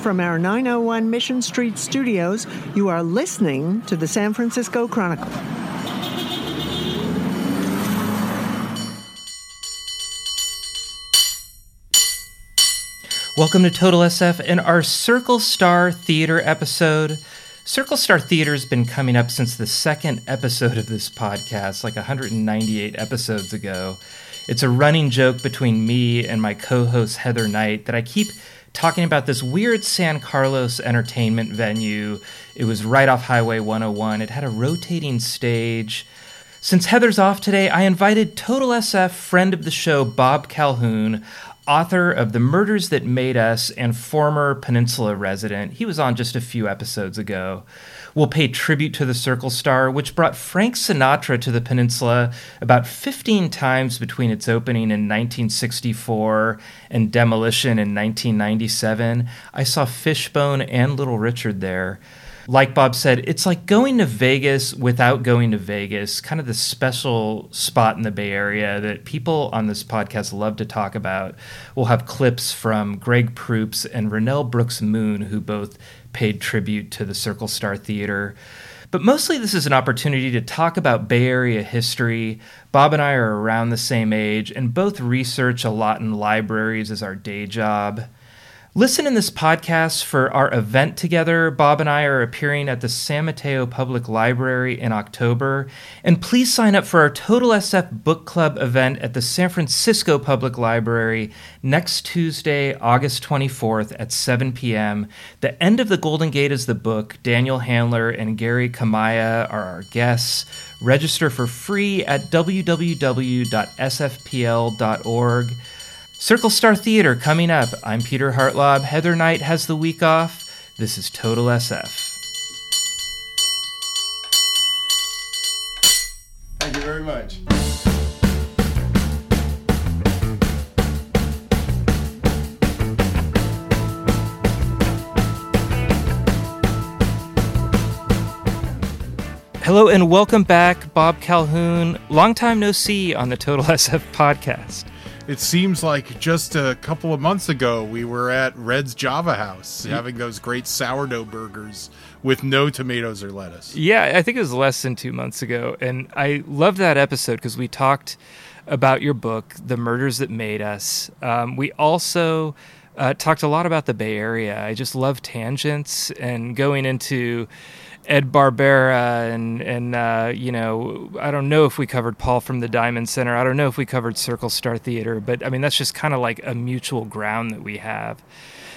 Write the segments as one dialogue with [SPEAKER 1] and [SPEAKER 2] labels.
[SPEAKER 1] From our 901 Mission Street studios, you are listening to the San Francisco Chronicle.
[SPEAKER 2] Welcome to Total SF and our Circle Star Theater episode. Circle Star Theater has been coming up since the second episode of this podcast, like 198 episodes ago. It's a running joke between me and my co host Heather Knight that I keep talking about this weird San Carlos entertainment venue. It was right off Highway 101, it had a rotating stage. Since Heather's off today, I invited Total SF friend of the show, Bob Calhoun, author of The Murders That Made Us and former Peninsula resident. He was on just a few episodes ago. We'll pay tribute to the Circle Star, which brought Frank Sinatra to the peninsula about 15 times between its opening in 1964 and demolition in 1997. I saw Fishbone and Little Richard there like Bob said, it's like going to Vegas without going to Vegas, kind of the special spot in the Bay Area that people on this podcast love to talk about. We'll have clips from Greg Proops and Renel Brooks Moon, who both paid tribute to the Circle Star Theater. But mostly, this is an opportunity to talk about Bay Area history. Bob and I are around the same age and both research a lot in libraries as our day job. Listen in this podcast for our event together. Bob and I are appearing at the San Mateo Public Library in October. And please sign up for our Total SF Book Club event at the San Francisco Public Library next Tuesday, August 24th at 7 p.m. The end of the Golden Gate is the book. Daniel Handler and Gary Kamiya are our guests. Register for free at www.sfpl.org. Circle Star Theater coming up. I'm Peter Hartlaub. Heather Knight has the week off. This is Total SF.
[SPEAKER 3] Thank you very much.
[SPEAKER 2] Hello and welcome back, Bob Calhoun. Long time no see on the Total SF podcast.
[SPEAKER 3] It seems like just a couple of months ago we were at Red's Java House having those great sourdough burgers with no tomatoes or lettuce.
[SPEAKER 2] Yeah, I think it was less than two months ago. And I love that episode because we talked about your book, The Murders That Made Us. Um, we also uh, talked a lot about the Bay Area. I just love tangents and going into Ed Barbera and and uh, you know I don't know if we covered Paul from the Diamond Center. I don't know if we covered Circle Star Theater, but I mean that's just kind of like a mutual ground that we have.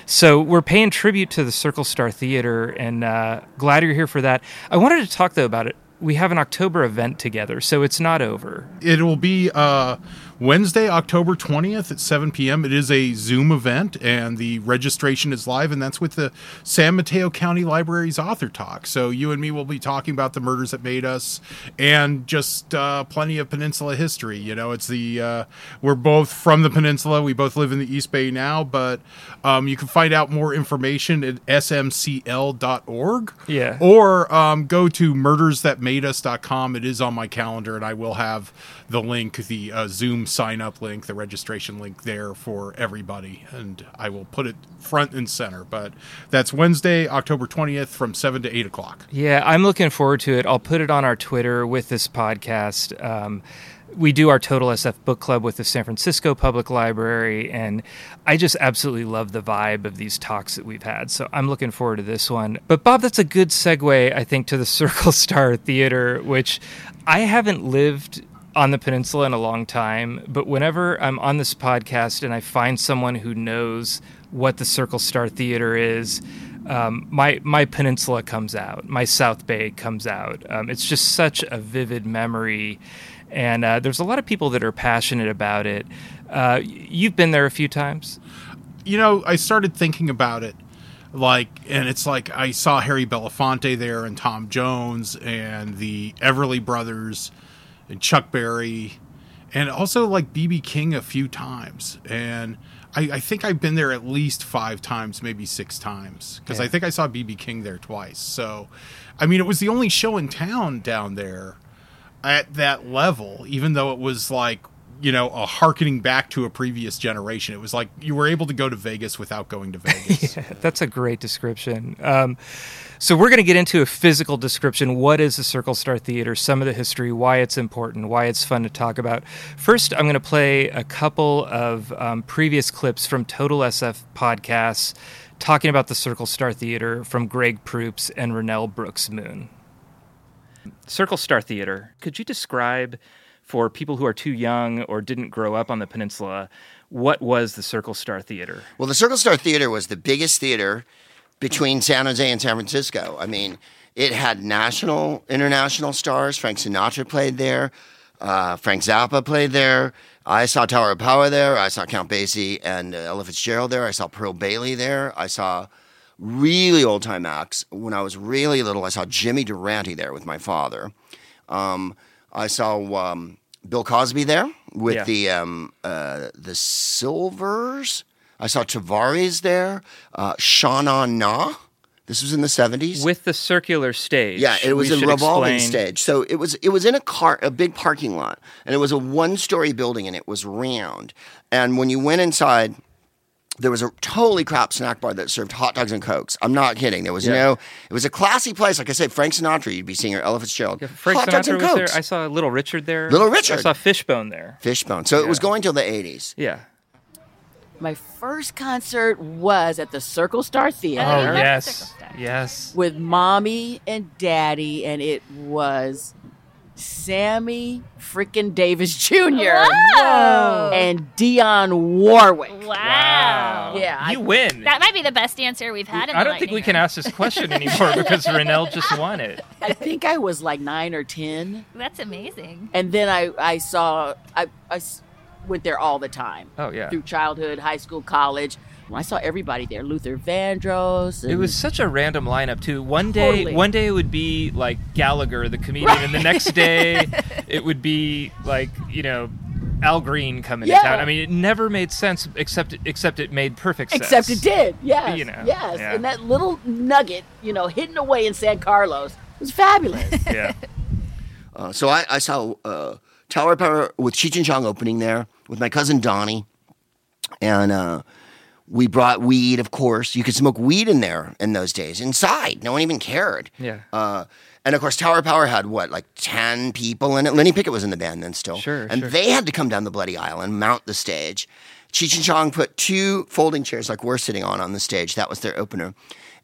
[SPEAKER 2] So we're paying tribute to the Circle Star Theater, and uh, glad you're here for that. I wanted to talk though about it. We have an October event together, so it's not over.
[SPEAKER 3] It will be uh, Wednesday, October 20th at 7 p.m. It is a Zoom event, and the registration is live, and that's with the San Mateo County Library's author talk. So you and me will be talking about the murders that made us, and just uh, plenty of Peninsula history. You know, it's the uh, we're both from the Peninsula. We both live in the East Bay now, but um, you can find out more information at smcl.org.
[SPEAKER 2] Yeah.
[SPEAKER 3] Or um, go to murdersthatmadeus.com. It is on my calendar, and I will have the link, the uh, Zoom sign up link, the registration link there for everybody. And I will put it front and center. But that's Wednesday, October 20th from 7 to 8 o'clock.
[SPEAKER 2] Yeah, I'm looking forward to it. I'll put it on our Twitter with this podcast. Um, we do our Total SF book club with the San Francisco Public Library, and I just absolutely love the vibe of these talks that we've had. So I'm looking forward to this one. But Bob, that's a good segue, I think, to the Circle Star Theater, which I haven't lived on the peninsula in a long time, but whenever I'm on this podcast and I find someone who knows what the Circle Star Theater is, um, my my peninsula comes out, my South Bay comes out. Um, it's just such a vivid memory, and uh, there's a lot of people that are passionate about it. Uh, you've been there a few times.
[SPEAKER 3] You know, I started thinking about it, like, and it's like I saw Harry Belafonte there, and Tom Jones, and the Everly Brothers, and Chuck Berry, and also like BB King a few times, and. I, I think I've been there at least five times, maybe six times, because I think I saw BB King there twice. So, I mean, it was the only show in town down there at that level, even though it was like, you know, a harkening back to a previous generation. It was like you were able to go to Vegas without going to Vegas.
[SPEAKER 2] That's a great description. Um, so we're going to get into a physical description. What is the Circle Star Theater? Some of the history, why it's important, why it's fun to talk about. First, I'm going to play a couple of um, previous clips from Total SF podcasts talking about the Circle Star Theater from Greg Proops and Renel Brooks Moon. Circle Star Theater. Could you describe for people who are too young or didn't grow up on the peninsula what was the Circle Star Theater?
[SPEAKER 4] Well, the Circle Star Theater was the biggest theater between San Jose and San Francisco. I mean, it had national, international stars. Frank Sinatra played there. Uh, Frank Zappa played there. I saw Tower of Power there. I saw Count Basie and uh, Ella Fitzgerald there. I saw Pearl Bailey there. I saw really old time acts. When I was really little, I saw Jimmy Durante there with my father. Um, I saw um, Bill Cosby there with
[SPEAKER 2] Yeah.
[SPEAKER 4] the um, uh, the Silvers. I saw Tavares there. Uh, Shauna Na. This was in the seventies.
[SPEAKER 2] With the circular stage.
[SPEAKER 4] Yeah, it was
[SPEAKER 2] we
[SPEAKER 4] a revolving
[SPEAKER 2] explain-
[SPEAKER 4] stage. So it was it was in a car a big parking lot and it was a one story building and it was round. And when you went inside there was a totally crap snack bar that served hot dogs and cokes. I'm not kidding. There was
[SPEAKER 2] Yeah.
[SPEAKER 4] no. It was a classy place. Like I said, Frank Sinatra. You'd be seeing her, Ella Fitzgerald.
[SPEAKER 2] Yeah, Frank
[SPEAKER 4] hot dogs and
[SPEAKER 2] was there.
[SPEAKER 4] cokes.
[SPEAKER 2] I saw Little Richard there.
[SPEAKER 4] Little Richard.
[SPEAKER 2] I saw Fishbone there.
[SPEAKER 4] Fishbone. So it was going till the 80s.
[SPEAKER 2] Yeah.
[SPEAKER 5] My first concert was at the Circle Star Theater
[SPEAKER 2] Oh, yes.
[SPEAKER 6] Star.
[SPEAKER 2] Yes.
[SPEAKER 5] with mommy and daddy, and it was Sammy freaking Davis Jr.
[SPEAKER 6] Whoa.
[SPEAKER 5] and Dionne Warwick.
[SPEAKER 6] Wow.
[SPEAKER 5] Yeah,
[SPEAKER 2] You
[SPEAKER 5] I-
[SPEAKER 2] win.
[SPEAKER 6] That might be the best answer we've had in
[SPEAKER 2] I
[SPEAKER 6] the
[SPEAKER 2] don't think we
[SPEAKER 6] lightning
[SPEAKER 2] can ask this question anymore because Renel just won it.
[SPEAKER 5] I think I was like nine or ten,
[SPEAKER 6] That's amazing.
[SPEAKER 5] and then I I saw I, I went there all the time.
[SPEAKER 2] Oh, yeah.
[SPEAKER 5] through childhood, high school, college. Well, I saw everybody there. Luther Vandross.
[SPEAKER 2] It was such a random lineup too. One day,
[SPEAKER 5] Totally.
[SPEAKER 2] one day it would be like Gallagher, the comedian, and the next day it would be like you know Al Green coming
[SPEAKER 5] Yeah.
[SPEAKER 2] to town. I mean, it never made sense except except it made perfect sense.
[SPEAKER 5] Except it did, yes,
[SPEAKER 2] You know,
[SPEAKER 5] yes.
[SPEAKER 2] yeah.
[SPEAKER 5] And that little nugget, you know, hidden away in San Carlos was fabulous.
[SPEAKER 2] Yeah.
[SPEAKER 4] Uh, so I, I saw uh, Tower Power with Cheech and Chong opening there with my cousin Donnie, and uh, we brought weed. Of course, you could smoke weed in there in those days inside. No one even cared.
[SPEAKER 2] Yeah.
[SPEAKER 4] Uh, and of course, Tower Power had what, like ten people in it. Lenny Pickett was in the band then still.
[SPEAKER 2] Sure,
[SPEAKER 4] And
[SPEAKER 2] sure.
[SPEAKER 4] they had to come down the bloody aisle and mount the stage. Cheech and Chong put two folding chairs like we're sitting on on the stage. That was their opener.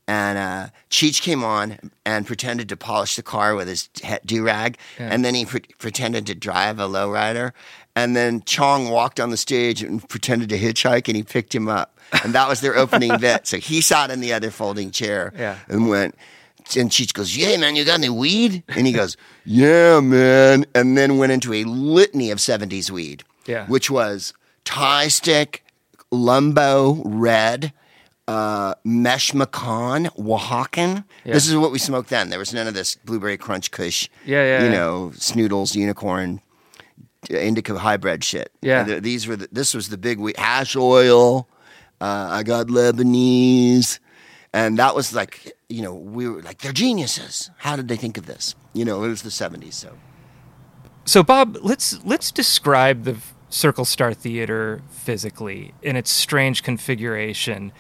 [SPEAKER 4] And uh, Cheech came on and pretended to polish the car with his do rag, and then he pre- pretended to drive a lowrider. And then Chong walked on the stage and pretended to hitchhike, and he picked him up. And that was their opening bit. So he sat in the other folding chair
[SPEAKER 2] Yeah.
[SPEAKER 4] and went. And Cheech goes, "Yeah, man, you got any weed?" And he goes, "Yeah, man." And then went into a litany of '70s weed,
[SPEAKER 2] Yeah.
[SPEAKER 4] which was Thai Stick, Lumbo Red, uh, Michoacan, Oaxacan. This is what we smoked then. There was none of this blueberry crunch kush,
[SPEAKER 2] Yeah, yeah,
[SPEAKER 4] you
[SPEAKER 2] yeah.
[SPEAKER 4] know, Snoodles, unicorn, indica hybrid shit.
[SPEAKER 2] Yeah.
[SPEAKER 4] Th- these were the, this was the big. Hash oil. Uh, I got Lebanese. And that was like, you know, we were like, they're geniuses. How did they think of this? You know, it was the 70s. So
[SPEAKER 2] So Bob, let's let's describe the Circle Star Theater physically in its strange configuration.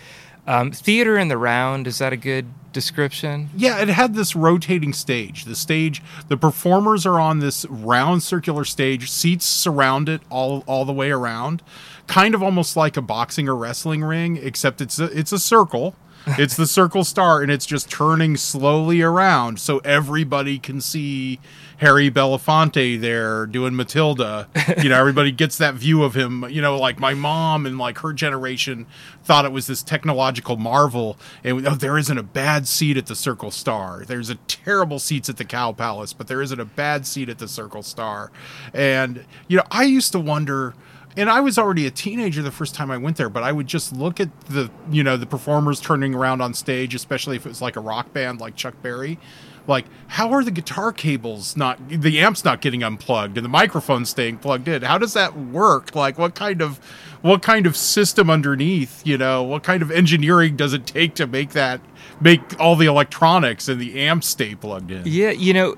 [SPEAKER 2] Um, theater in the round is that a good description?
[SPEAKER 3] Yeah, it had this rotating stage. The stage, the performers are on this round circular stage. Seats surround it all all the way around, kind of almost like a boxing or wrestling ring, except it's a it's a circle. It's the Circle Star, and it's just turning slowly around so everybody can see Harry Belafonte there doing Matilda. You know, everybody gets that view of him. You know, like my mom and like her generation thought it was this technological marvel. And oh, there isn't a bad seat at the Circle Star. There's a terrible seats at the Cow Palace, but there isn't a bad seat at the Circle Star. And you know, I used to wonder and I was already a teenager the first time I went there, but I would just look at the you know the performers turning around on stage, especially if it was like a rock band like Chuck Berry. Like, how are the guitar cables not the amps not getting unplugged and the microphone staying plugged in? How does that work? Like, what kind of what kind of system underneath? You know, what kind of engineering does it take to make that make all the electronics and the amps stay plugged in?
[SPEAKER 2] Yeah, you know,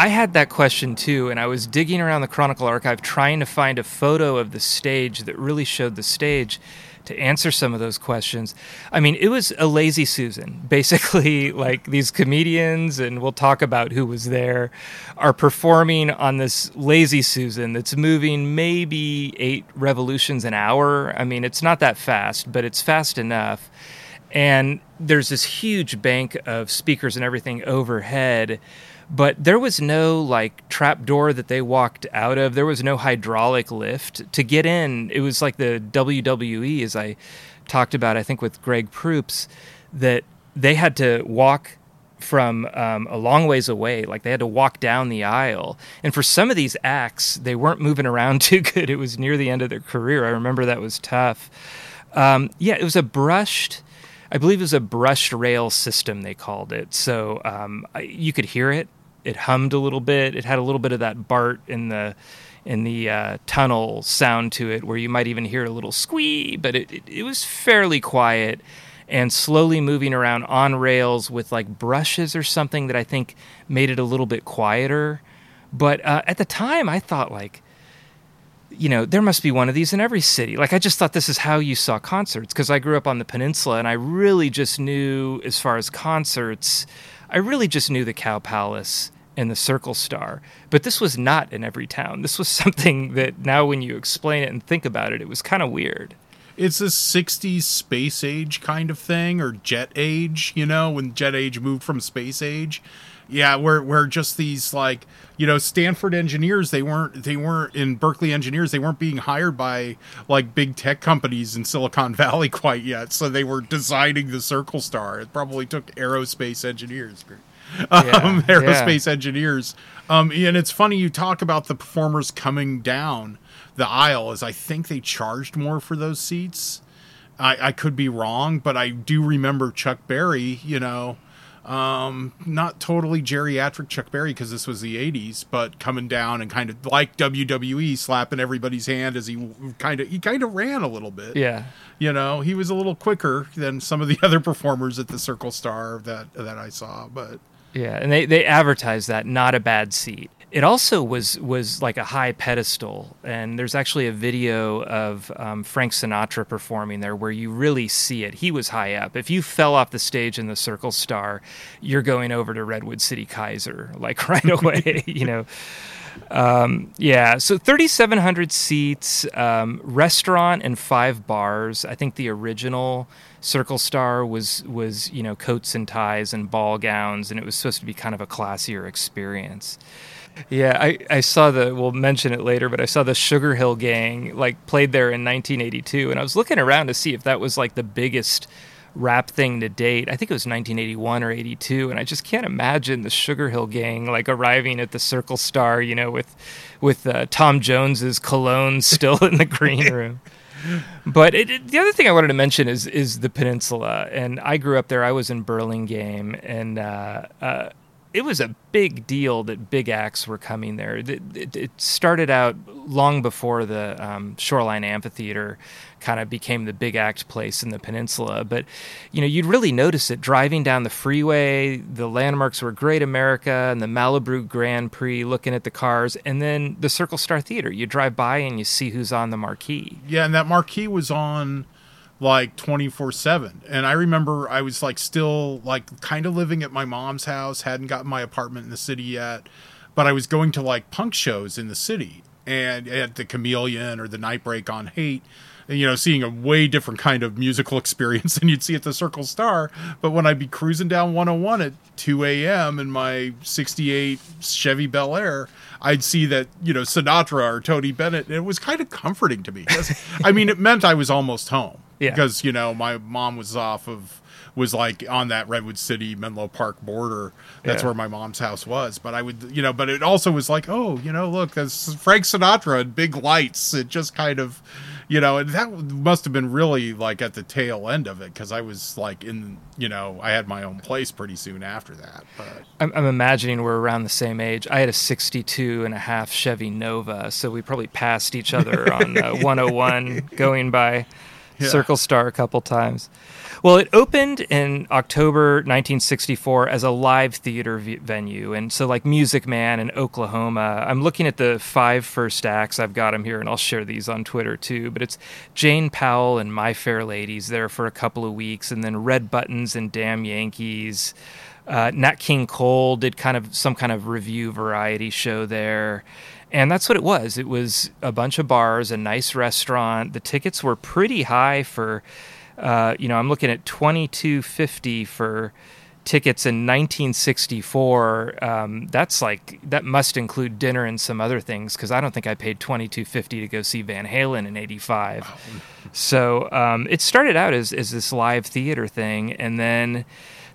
[SPEAKER 2] I had that question too, and I was digging around the Chronicle archive trying to find a photo of the stage that really showed the stage to answer some of those questions. I mean, it was a lazy Susan. Basically, like these comedians, and we'll talk about who was there, are performing on this lazy Susan that's moving maybe eight revolutions an hour. I mean, it's not that fast, but it's fast enough. And there's this huge bank of speakers and everything overhead but there was no like trap door that they walked out of. There was no hydraulic lift to get in. It was like the WWE, as I talked about, I think with Greg Proops, that they had to walk from um, a long ways away. Like they had to walk down the aisle. And for some of these acts, they weren't moving around too good. It was near the end of their career. I remember that was tough. Um, yeah, it was a brushed. I believe it was a brushed rail system, they called it. So um, you could hear it it hummed a little bit. It had a little bit of that Bart in the in the uh, tunnel sound to it, where you might even hear a little squee. But it, it, it was fairly quiet and slowly moving around on rails with like brushes or something that I think made it a little bit quieter. But uh, at the time, I thought like. You know, there must be one of these in every city. Like, I just thought this is how you saw concerts because I grew up on the peninsula and I really just knew, as far as concerts, I really just knew the Cow Palace and the Circle Star. But this was not in every town. This was something that now, when you explain it and think about it, it was kind of weird.
[SPEAKER 3] It's a 60s space age kind of thing, or jet age, you know, when jet age moved from space age. Yeah, where where just these like you know Stanford engineers they weren't they weren't in Berkeley engineers they weren't being hired by like big tech companies in Silicon Valley quite yet, so they were designing the Circle Star. It probably took aerospace engineers, um,
[SPEAKER 2] Yeah,
[SPEAKER 3] aerospace engineers. Um, and it's funny you talk about the performers coming down the aisle, as I think they charged more for those seats. I, I could be wrong, but I do remember Chuck Berry, you know, um, not totally geriatric Chuck Berry because this was the 80s, but coming down and kind of like WWE slapping everybody's hand as he kind of he kind of ran a little bit.
[SPEAKER 2] Yeah.
[SPEAKER 3] You know, he was a little quicker than some of the other performers at the Circle Star that that I saw, but
[SPEAKER 2] Yeah, and they they advertised that not a bad seat. It also was was like a high pedestal, and there's actually a video of um, Frank Sinatra performing there where you really see it. He was high up. If you fell off the stage in the Circle Star, you're going over to Redwood City Kaiser like right away. you know. Um, yeah, so 3,700 seats, um, restaurant and five bars. I think the original Circle Star was was you know coats and ties and ball gowns, and it was supposed to be kind of a classier experience. Yeah, I, I saw the we'll mention it later, but I saw the Sugar Hill Gang like played there in 1982, and I was looking around to see if that was like the biggest rap thing to date. I think it was 1981 or 82, and I just can't imagine the Sugar Hill Gang like arriving at the Circle Star, you know, with with uh, Tom Jones's cologne still in the green room. But it, it- the other thing I wanted to mention is is the peninsula, and I grew up there. I was in Burlingame, and uh, uh, it was a big deal that big acts were coming there. It, it, it started out long before the um, Shoreline Amphitheater kind of became the big act place in the peninsula. But you know, you'd really notice it driving down the freeway. The landmarks were Great America and the Malibu Grand Prix, looking at the cars, and then the Circle Star Theater. You drive by and you see who's on the marquee.
[SPEAKER 3] Yeah, and that marquee was on like 24 7 and i remember i was like still like kind of living at my mom's house hadn't gotten my apartment in the city yet but i was going to like punk shows in the city and at the Chameleon or the Nightbreak on Haight. You know, seeing a way different kind of musical experience than you'd see at the Circle Star. But when I'd be cruising down 101 at 2 a.m. in my 68 Chevy Bel Air, I'd see that, you know, Sinatra or Tony Bennett. And it was kind of comforting to me. I mean, it meant I was almost home.
[SPEAKER 2] Yeah.
[SPEAKER 3] Because, you know, my mom was off of, was like on that Redwood City, Menlo Park border. That's
[SPEAKER 2] Yeah.
[SPEAKER 3] where my mom's house was. But I would, you know, but it also was like, oh, you know, look, that's Frank Sinatra and big lights. It just kind of, you know, and that must have been really like at the tail end of it because I was like in, you know, I had my own place pretty soon after that. But
[SPEAKER 2] I'm, I'm imagining we're around the same age. I had a 62 and a half Chevy Nova, so we probably passed each other on uh, 101 going by Circle Star a couple times. Well, it opened in October 1964 as a live theater v- venue. And so, like Music Man in Oklahoma, I'm looking at the five first acts. I've got them here, and I'll share these on Twitter too. But it's Jane Powell and My Fair Ladies there for a couple of weeks, and then Red Buttons and Damn Yankees. Uh, Nat King Cole did kind of some kind of review variety show there. And that's what it was. It was a bunch of bars, a nice restaurant. The tickets were pretty high for, uh, you know, I'm looking at twenty two fifty for tickets in 1964. Um, that's like that must include dinner and some other things because I don't think I paid twenty two fifty to go see Van Halen in '85. So um, it started out as as this live theater thing, and then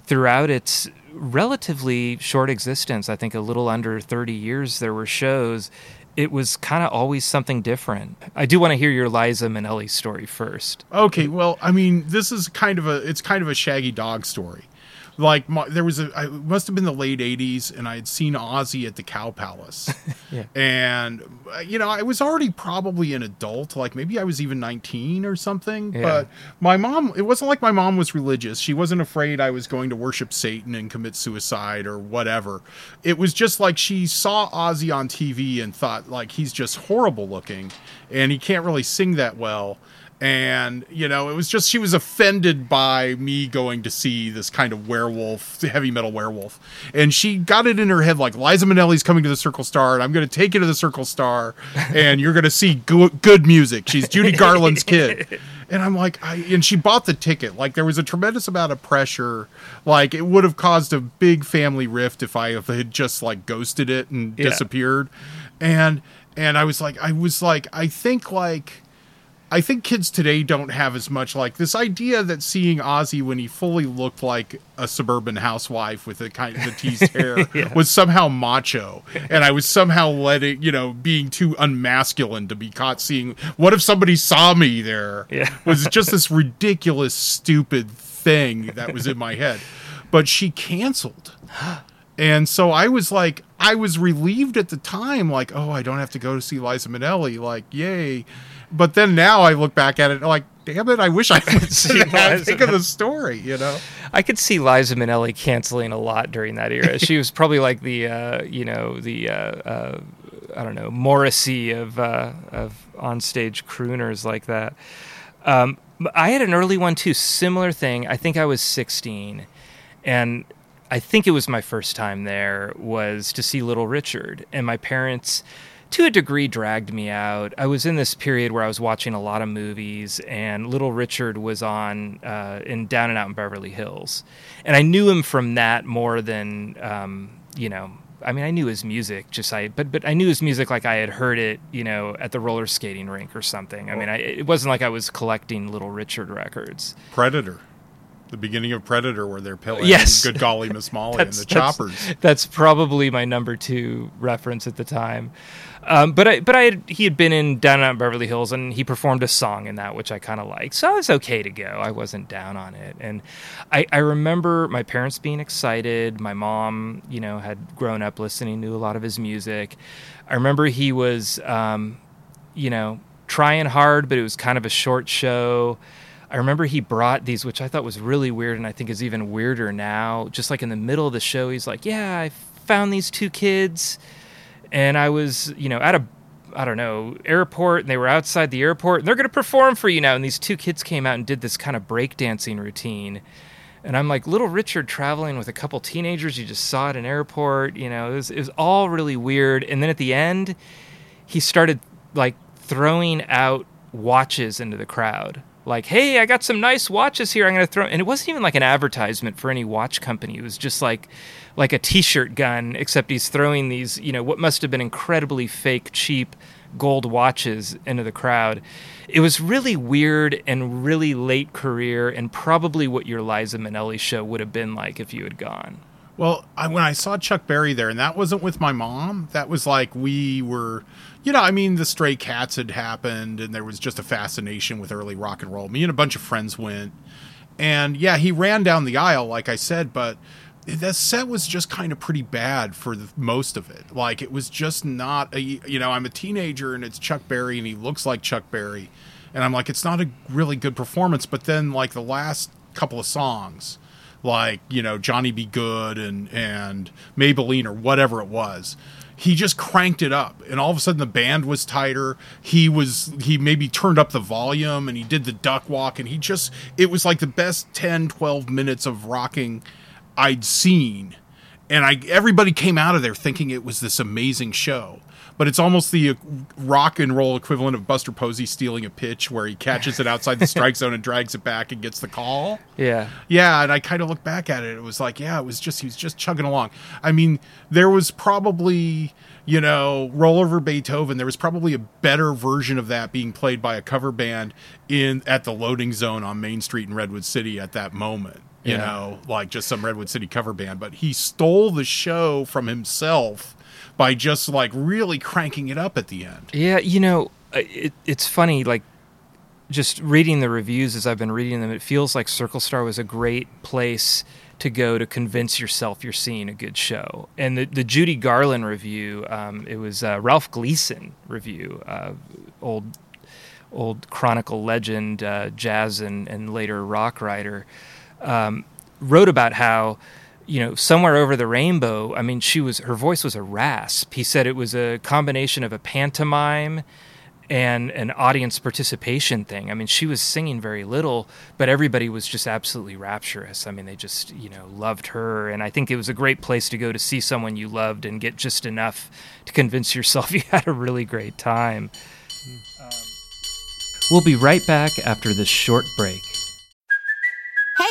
[SPEAKER 2] throughout its relatively short existence, I think a little under 30 years, there were shows. It was kind of always something different. I do want to hear your Liza Minnelli story first.
[SPEAKER 3] Okay, well, I mean, this is kind of a it's kind of a Shaggy Dog story. Like my, there was a I, it must have been the late '80s, and I had seen Ozzy at the Cow Palace,
[SPEAKER 2] Yeah.
[SPEAKER 3] and uh, you know I was already probably an adult, like maybe I was even 19 or something.
[SPEAKER 2] Yeah.
[SPEAKER 3] But my mom, it wasn't like my mom was religious. She wasn't afraid I was going to worship Satan and commit suicide or whatever. It was just like she saw Ozzy on TV and thought like he's just horrible looking, and he can't really sing that well and you know it was just she was offended by me going to see this kind of werewolf heavy metal werewolf. And she got it in her head like liza minnelli's coming to the circle star and i'm going to take you to the circle star and you're going to see go- good music. She's judy garland's kid. And i'm like I, and she bought the ticket. Like there was a tremendous amount of pressure. Like it would have caused a big family rift if i had just like ghosted it and
[SPEAKER 2] Yeah.
[SPEAKER 3] disappeared. And and i was like i was like i think like I think kids today don't have as much like this idea that seeing Ozzy when he fully looked like a suburban housewife with the kind of the teased hair was somehow macho, and I was somehow letting you know being too unmasculine to be caught seeing. What if somebody saw me there?
[SPEAKER 2] Yeah.
[SPEAKER 3] was just this ridiculous, stupid thing that was in my head. But she canceled. And so I was like, I was relieved at the time, like, oh, I don't have to go to see Liza Minnelli, like, yay. But then now I look back at it, like, damn it, I wish I would
[SPEAKER 2] See
[SPEAKER 3] that. Think of the story, you know?
[SPEAKER 2] I could see Liza Minnelli canceling a lot during that era. she was probably like the, uh, you know, the, uh, uh, I don't know, Morrissey of uh, of onstage crooners like that. Um, I had an early one too, similar thing. I think I was 16, and I think it was my first time there was to see Little Richard, and my parents, to a degree, dragged me out. I was in this period where I was watching a lot of movies, and Little Richard was on uh, in Down and Out in Beverly Hills, and I knew him from that more than um, you know. I mean, I knew his music, just I, but but I knew his music like I had heard it, you know, at the roller skating rink or something. I mean, I, it wasn't like I was collecting Little Richard records.
[SPEAKER 3] Predator. The beginning of Predator, where they're pilling
[SPEAKER 2] Yes.
[SPEAKER 3] Good Golly Miss Molly and the choppers.
[SPEAKER 2] That's probably my number two reference at the time. Um, but I, but I had, he had been in Down and Out in Beverly Hills, and he performed a song in that, which I kind of liked. So I was okay to go. I wasn't down on it, and I, I remember my parents being excited. My mom, you know, had grown up listening to a lot of his music. I remember he was, um, you know, trying hard, but it was kind of a short show. I remember he brought these, which I thought was really weird, and I think is even weirder now. Just like in the middle of the show, he's like, "Yeah, I found these two kids, and I was, you know, at a, I don't know, airport, and they were outside the airport, and they're going to perform for you now." And these two kids came out and did this kind of breakdancing routine, and I'm like, "Little Richard traveling with a couple teenagers you just saw at an airport," you know, it was, it was all really weird. And then at the end, he started like throwing out watches into the crowd. Like, hey, I got some nice watches here. I'm gonna throw, and it wasn't even like an advertisement for any watch company. It was just like, like a T-shirt gun, except he's throwing these, you know, what must have been incredibly fake, cheap gold watches into the crowd. It was really weird and really late career, and probably what your Liza Minnelli show would have been like if you had gone.
[SPEAKER 3] Well, I, when I saw Chuck Berry there, and that wasn't with my mom, that was like we were, you know, I mean, the Stray Cats had happened, and there was just a fascination with early rock and roll. Me and a bunch of friends went, and yeah, he ran down the aisle, like I said, but the set was just kind of pretty bad for the, most of it. Like it was just not a, you know, I'm a teenager and it's Chuck Berry and he looks like Chuck Berry, and I'm like, it's not a really good performance. But then like the last couple of songs like you know Johnny B. Goode and and Maybelline or whatever it was. He just cranked it up, and all of a sudden the band was tighter. He was he maybe turned up the volume, and he did the duck walk, and he just it was like the best 10, 12 minutes of rocking I'd seen, and I everybody came out of there thinking it was this amazing show but it's almost the rock and roll equivalent of Buster Posey stealing a pitch where he catches it outside the strike zone and drags it back and gets the call.
[SPEAKER 2] Yeah.
[SPEAKER 3] Yeah, and I kind of look back at it. It was like, yeah, it was just he was just chugging along. I mean, there was probably you know, roll over Beethoven. There was probably a better version of that being played by a cover band in at the loading zone on Main Street in Redwood City at that moment. You
[SPEAKER 2] Yeah.
[SPEAKER 3] know, like just some Redwood City cover band, but he stole the show from himself by just like really cranking it up at the end.
[SPEAKER 2] Yeah, you know, it, it's funny. Like, just reading the reviews as I've been reading them, it feels like Circle Star was a great place to go to convince yourself you're seeing a good show. And the, the Judy Garland review, um, it was uh, Ralph Gleason review, uh, old old Chronicle legend, uh, jazz and, and later rock writer, um, wrote about how, you know, somewhere over the rainbow, I mean, she was, her voice was a rasp. He said it was a combination of a pantomime and an audience participation thing. I mean, she was singing very little, but everybody was just absolutely rapturous. I mean, they just, you know, loved her. And I think it was a great place to go to see someone you loved and get just enough to convince yourself you had a really great time. We'll be right back after this short break.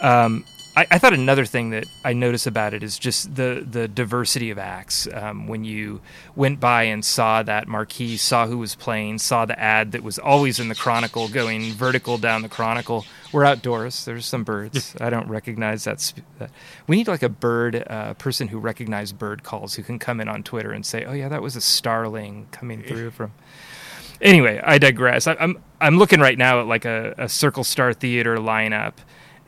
[SPEAKER 2] Um, I, I thought another thing that I notice about it is just the the diversity of acts. Um, when you went by and saw that marquee, saw who was playing, saw the ad that was always in the Chronicle, going vertical down the Chronicle. We're outdoors. There's some birds. I don't recognize that. Sp- that. We need like a bird uh, person who recognizes bird calls who can come in on Twitter and say, "Oh yeah, that was a starling coming through from." anyway, I digress. I, I'm I'm looking right now at like a, a Circle Star Theater lineup,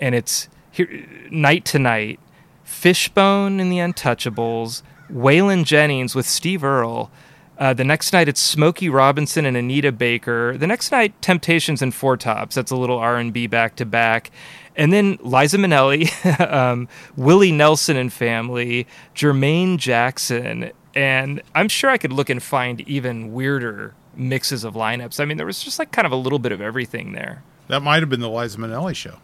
[SPEAKER 2] and it's here night to night. Fishbone and the Untouchables, Waylon Jennings with Steve Earle. Uh, the next night it's Smokey Robinson and Anita Baker. The next night Temptations and Four Tops. That's a little R and B back to back. And then Liza Minnelli, um, Willie Nelson and family, Jermaine Jackson, and I'm sure I could look and find even weirder mixes of lineups. I mean, there was just like kind of a little bit of everything there.
[SPEAKER 3] That might have been the Liza Minnelli show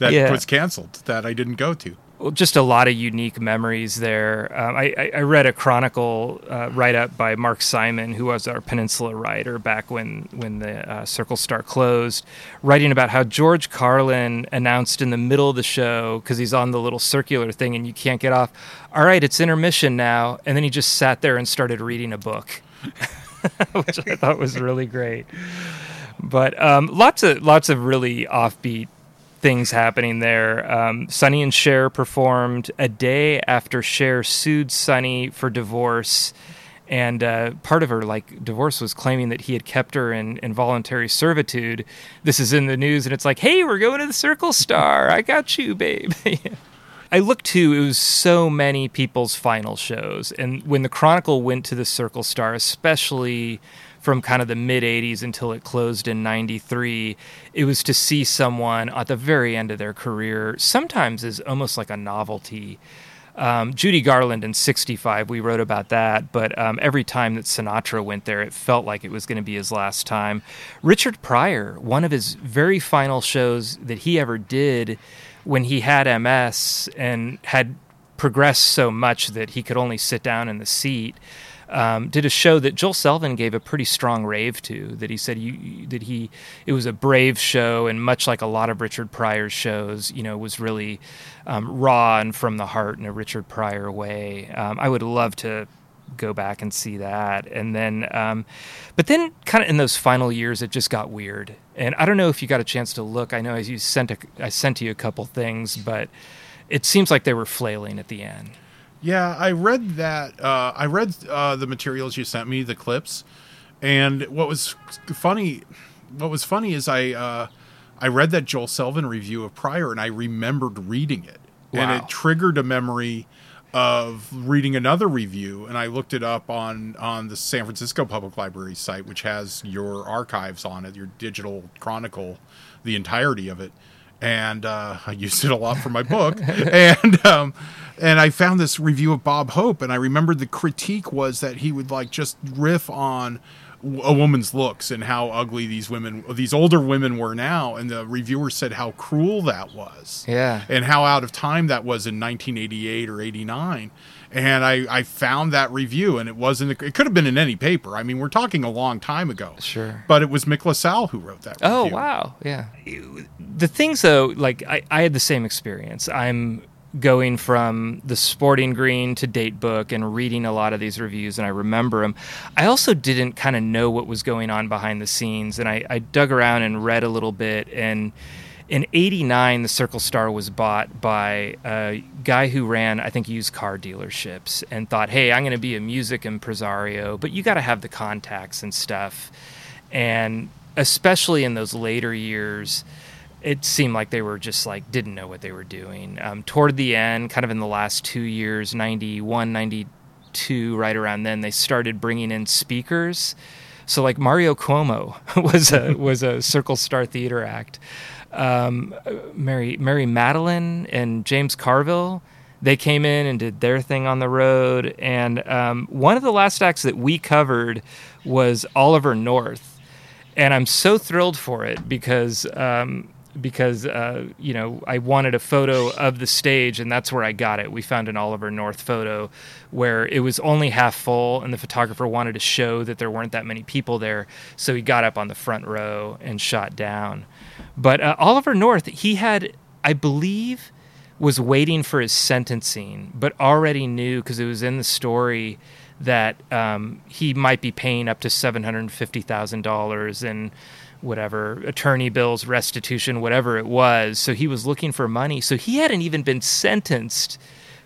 [SPEAKER 3] that
[SPEAKER 2] Yeah.
[SPEAKER 3] was canceled that I didn't go to.
[SPEAKER 2] Well, just a lot of unique memories there. Um, I, I, read a chronicle uh, write up by Mark Simon, who was our Peninsula writer back when when the uh, Circle Star closed, writing about how George Carlin announced in the middle of the show because he's on the little circular thing and you can't get off. All right, it's intermission now, and then he just sat there and started reading a book, which I thought was really great. But um, lots of lots of really offbeat things happening there. Um, Sonny and Cher performed a day after Cher sued Sonny for divorce. And uh, part of her like divorce was claiming that he had kept her in involuntary servitude. This is in the news, and it's like, "Hey, we're going to the Circle Star. I got you, babe." I, I looked to it was so many people's final shows, and when the Chronicle went to the Circle Star, especially from kind of the mid 80s until it closed in 93 it was to see someone at the very end of their career sometimes is almost like a novelty um, Judy Garland in 65, we wrote about that, but um, every time that Sinatra went there, it felt like it was going to be his last time. Richard Pryor, one of his very final shows that he ever did when he had MS and had progressed so much that he could only sit down in the seat um, did a show that Joel Selvin gave a pretty strong rave to. That he said you, that he it was a brave show, and much like a lot of Richard Pryor's shows, you know, was really um, raw and from the heart in a Richard Pryor way. Um, I would love to go back and see that, and then, um, but then kind of in those final years, it just got weird. And I don't know if you got a chance to look. I know as you sent a, I sent you a couple things, but it seems like they were flailing at the end.
[SPEAKER 3] Yeah, I read that. Uh, I read uh, the materials you sent me, the clips, and what was funny, what was funny is I uh, I read that Joel Selvin review of Pryor, and I remembered reading it, and it triggered a memory of reading another review, and I looked it up on on the San Francisco Public Library site, which has your archives on it, your digital chronicle, the entirety of it and uh, I used it a lot for my book. and um, and I found this review of Bob Hope, and I remembered the critique was that he would like just riff on a woman's looks and how ugly these women, these older women, were now. And the reviewer said how cruel that was,
[SPEAKER 2] Yeah.
[SPEAKER 3] and how out of time that was in 1988 or 89. And I, I found that review, and it wasn't. It could have been in any paper. I mean, we're talking a long time ago.
[SPEAKER 2] Sure.
[SPEAKER 3] But it was Mick LaSalle who wrote that.
[SPEAKER 2] Oh
[SPEAKER 3] review.
[SPEAKER 2] wow, yeah. The things though, like I, I had the same experience. I'm going from the Sporting Green to Date Book and reading a lot of these reviews, and I remember them. I also didn't kind of know what was going on behind the scenes, and I, I dug around and read a little bit. And in '89, the Circle Star was bought by a guy who ran, I think, used car dealerships, and thought, "Hey, I'm going to be a music impresario, but you got to have the contacts and stuff." and especially in those later years it seemed like they were just like didn't know what they were doing. Um, toward the end kind of in the last two years 91 92 right around then they started bringing in speakers. So like mario cuomo was a was a circle star theater act um, mary mary Matalin and james carville they came in and did their thing on the road. And um, one of the last acts that we covered was oliver north. And I'm so thrilled for it because um, because uh, you know I wanted a photo of the stage, and that's where I got it. We found an Oliver North photo where it was only half full, and the photographer wanted to show that there weren't that many people there, so he got up on the front row and shot down. But uh, Oliver North, he had, I believe, was waiting for his sentencing, but already knew because it was in the story that um, he might be paying up to seven hundred fifty thousand dollars in whatever attorney bills, restitution, whatever it was. So he was looking for money. So he hadn't even been sentenced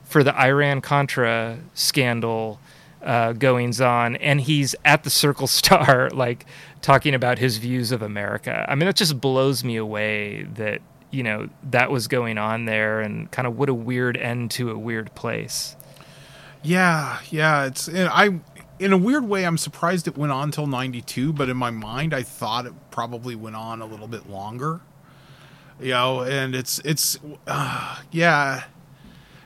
[SPEAKER 2] for the Iran Contra scandal uh, goings on, and he's at the Circle Star, like talking about his views of America. I mean, that just blows me away that you know that was going on there, and kind of what a weird end to a weird place.
[SPEAKER 3] Yeah, yeah. It's and I, in a weird way, I'm surprised it went on till '92. But in my mind, I thought it probably went on a little bit longer. You know, and it's it's, uh, yeah.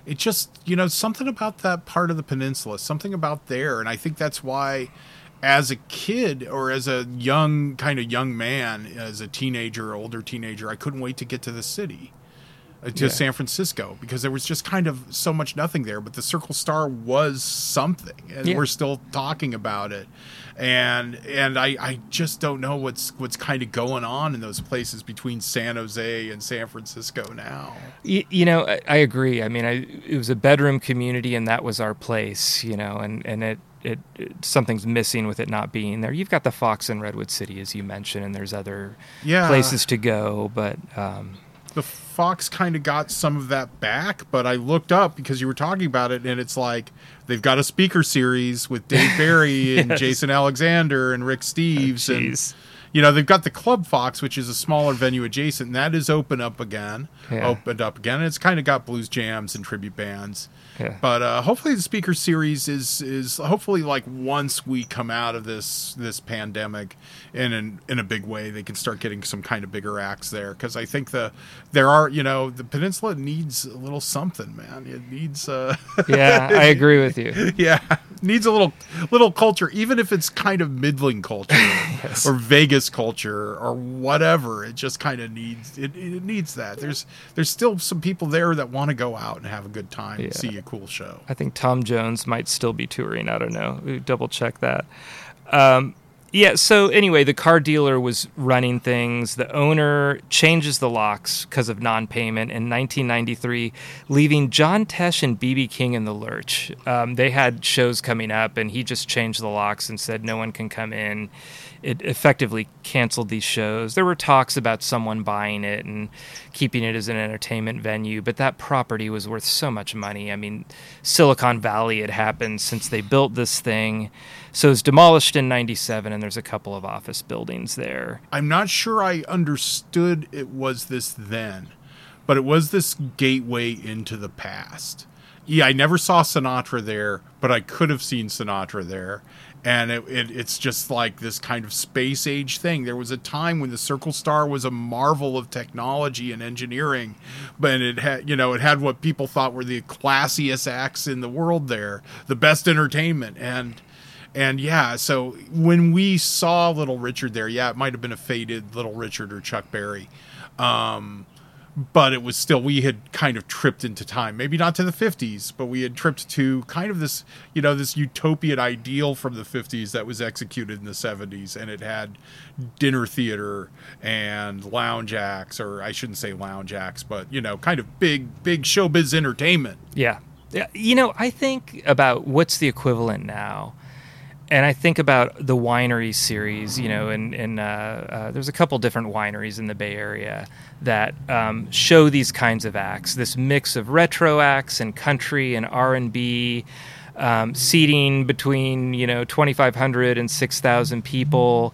[SPEAKER 3] It just you know something about that part of the peninsula, something about there, and I think that's why, as a kid or as a young kind of young man, as a teenager, older teenager, I couldn't wait to get to the city to
[SPEAKER 2] Yeah.
[SPEAKER 3] San Francisco because there was just kind of so much nothing there. But the Circle Star was something, and
[SPEAKER 2] Yeah.
[SPEAKER 3] we're still talking about it. And and I, I just don't know what's what's kind of going on in those places between San Jose and San Francisco now.
[SPEAKER 2] You, you know, I, I agree. I mean, I, it was a bedroom community, and that was our place. You know, and and it, it it something's missing with it not being there. You've got the Fox in Redwood City, as you mentioned, and there's other
[SPEAKER 3] Yeah.
[SPEAKER 2] places to go, but. Um,
[SPEAKER 3] The Fox kind of got some of that back, but I looked up because you were talking about it, and it's like they've got a speaker series with Dave Barry and
[SPEAKER 2] Yes.
[SPEAKER 3] Jason Alexander and Rick Steves, and you know, they've got the Club Fox, which is a smaller venue adjacent, and that is open up again,
[SPEAKER 2] Yeah.
[SPEAKER 3] opened up again. And it's kind of got blues jams and tribute bands.
[SPEAKER 2] Yeah.
[SPEAKER 3] But uh, hopefully, the speaker series is is hopefully like once we come out of this this pandemic in an, in a big way, they can start getting some kind of bigger acts there because I think the there are you know the peninsula needs a little something, man. It needs uh,
[SPEAKER 2] Yeah, I agree with you.
[SPEAKER 3] yeah, needs a little little culture, even if it's kind of middling culture or Vegas culture or whatever. It just kind of needs it, it needs that. There's there's still some people there that want to go out and have a good time and
[SPEAKER 2] Yeah.
[SPEAKER 3] see a cool show.
[SPEAKER 2] I think Tom Jones might still be touring. I don't know. We double check that. Um, yeah. So anyway, the car dealer was running things. The owner changes the locks because of non-payment in 1993, leaving John Tesh and BB King in the lurch. Um, they had shows coming up, and he just changed the locks and said no one can come in. It effectively canceled these shows. There were talks about someone buying it and keeping it as an entertainment venue, but that property was worth so much money. I mean, Silicon Valley had happened since they built this thing. So it was demolished in 97, and there's a couple of office buildings there.
[SPEAKER 3] I'm not sure I understood it was this then, but it was this gateway into the past. Yeah, I never saw Sinatra there, but I could have seen Sinatra there. And it, it, it's just like this kind of space age thing. There was a time when the Circle Star was a marvel of technology and engineering, but it had, you know, it had what people thought were the classiest acts in the world there, the best entertainment. And, and yeah, so when we saw Little Richard there, yeah, it might have been a faded Little Richard or Chuck Berry. Um, but it was still, we had kind of tripped into time. Maybe not to the 50s, but we had tripped to kind of this, you know, this utopian ideal from the 50s that was executed in the 70s. And it had dinner theater and lounge acts, or I shouldn't say lounge acts, but, you know, kind of big, big showbiz entertainment.
[SPEAKER 2] Yeah. You know, I think about what's the equivalent now. And I think about the winery series, you know, and, and uh, uh, there's a couple different wineries in the Bay Area that um, show these kinds of acts. This mix of retro acts and country and R and B, um, seating between you know 2,500 and 6,000 people.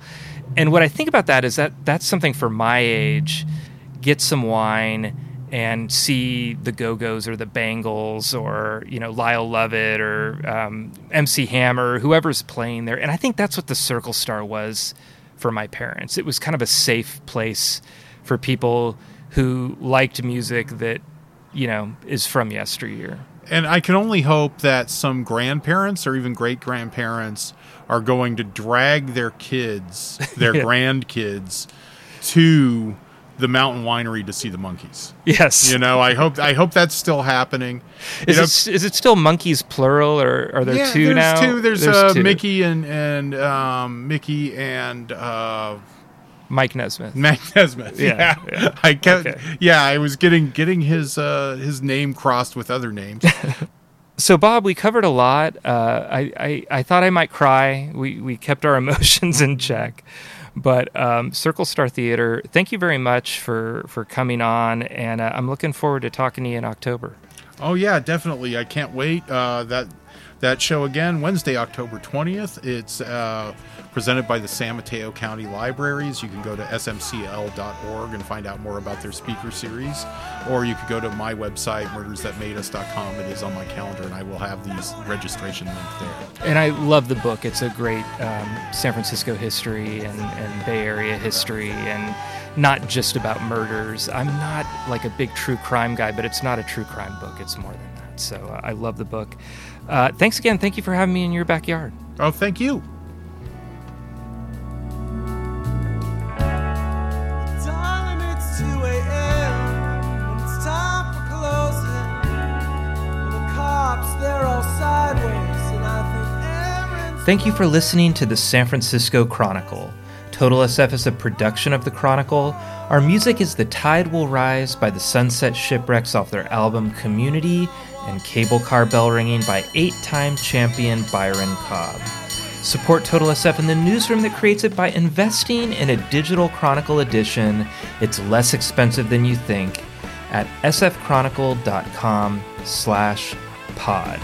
[SPEAKER 2] And what I think about that is that that's something for my age. Get some wine and see the Go Go's or the Bangles or you know Lyle Lovett or um, MC Hammer, whoever's playing there. And I think that's what the Circle Star was for my parents. It was kind of a safe place for people who liked music that you know is from yesteryear.
[SPEAKER 3] And I can only hope that some grandparents or even great grandparents are going to drag their kids, their
[SPEAKER 2] Yeah.
[SPEAKER 3] grandkids, to the mountain winery to see the Monkees.
[SPEAKER 2] Yes.
[SPEAKER 3] You know, I hope I hope that's still happening. You
[SPEAKER 2] Is
[SPEAKER 3] know,
[SPEAKER 2] it, is it still Monkees plural or are there
[SPEAKER 3] yeah,
[SPEAKER 2] two
[SPEAKER 3] there's
[SPEAKER 2] now?
[SPEAKER 3] Two. There's, uh,
[SPEAKER 2] two.
[SPEAKER 3] Micky and and um, Micky and uh,
[SPEAKER 2] Mike Nesmith.
[SPEAKER 3] Mac Nesmith.
[SPEAKER 2] Yeah,
[SPEAKER 3] Yeah,
[SPEAKER 2] yeah.
[SPEAKER 3] I kept.
[SPEAKER 2] Okay.
[SPEAKER 3] Yeah, I was getting getting his uh, his name crossed with other names.
[SPEAKER 2] So Bob, we covered a lot. Uh, I, I I thought I might cry. We we kept our emotions in check, but um, Circle Star Theater. Thank you very much for for coming on, and uh, I'm looking forward to talking to you in October.
[SPEAKER 3] Oh yeah, definitely. I can't wait. Uh, that that show again Wednesday, October twentieth. It's uh, presented by the San Mateo County Libraries. You can go to smcl.org and find out more about their speaker series, or you could go to my website murdersthatmadeus.com. It is on my calendar, and I will have these registration linked there.
[SPEAKER 2] And I love the book. It's a great um, San Francisco history and, and Bay Area history, and not just about murders. I'm not like a big true crime guy, but it's not a true crime book. It's more than that. So uh, I love the book. Uh, thanks again. Thank you for having me in your backyard.
[SPEAKER 3] Oh, thank you.
[SPEAKER 7] Darling, it's 2 a.m. and it's time for closing. And the cops, they're all sideways, and I think Aaron's.
[SPEAKER 2] Thank you for listening to the San Francisco Chronicle. Total SF is a production of the Chronicle. Our music is The Tide Will Rise by the Sunset Shipwrecks off their album Community and Cable Car Bell Ringing by eight time champion Byron Cobb. Support Total SF in the newsroom that creates it by investing in a digital Chronicle edition. It's less expensive than you think at sfchronicle.com slash pod.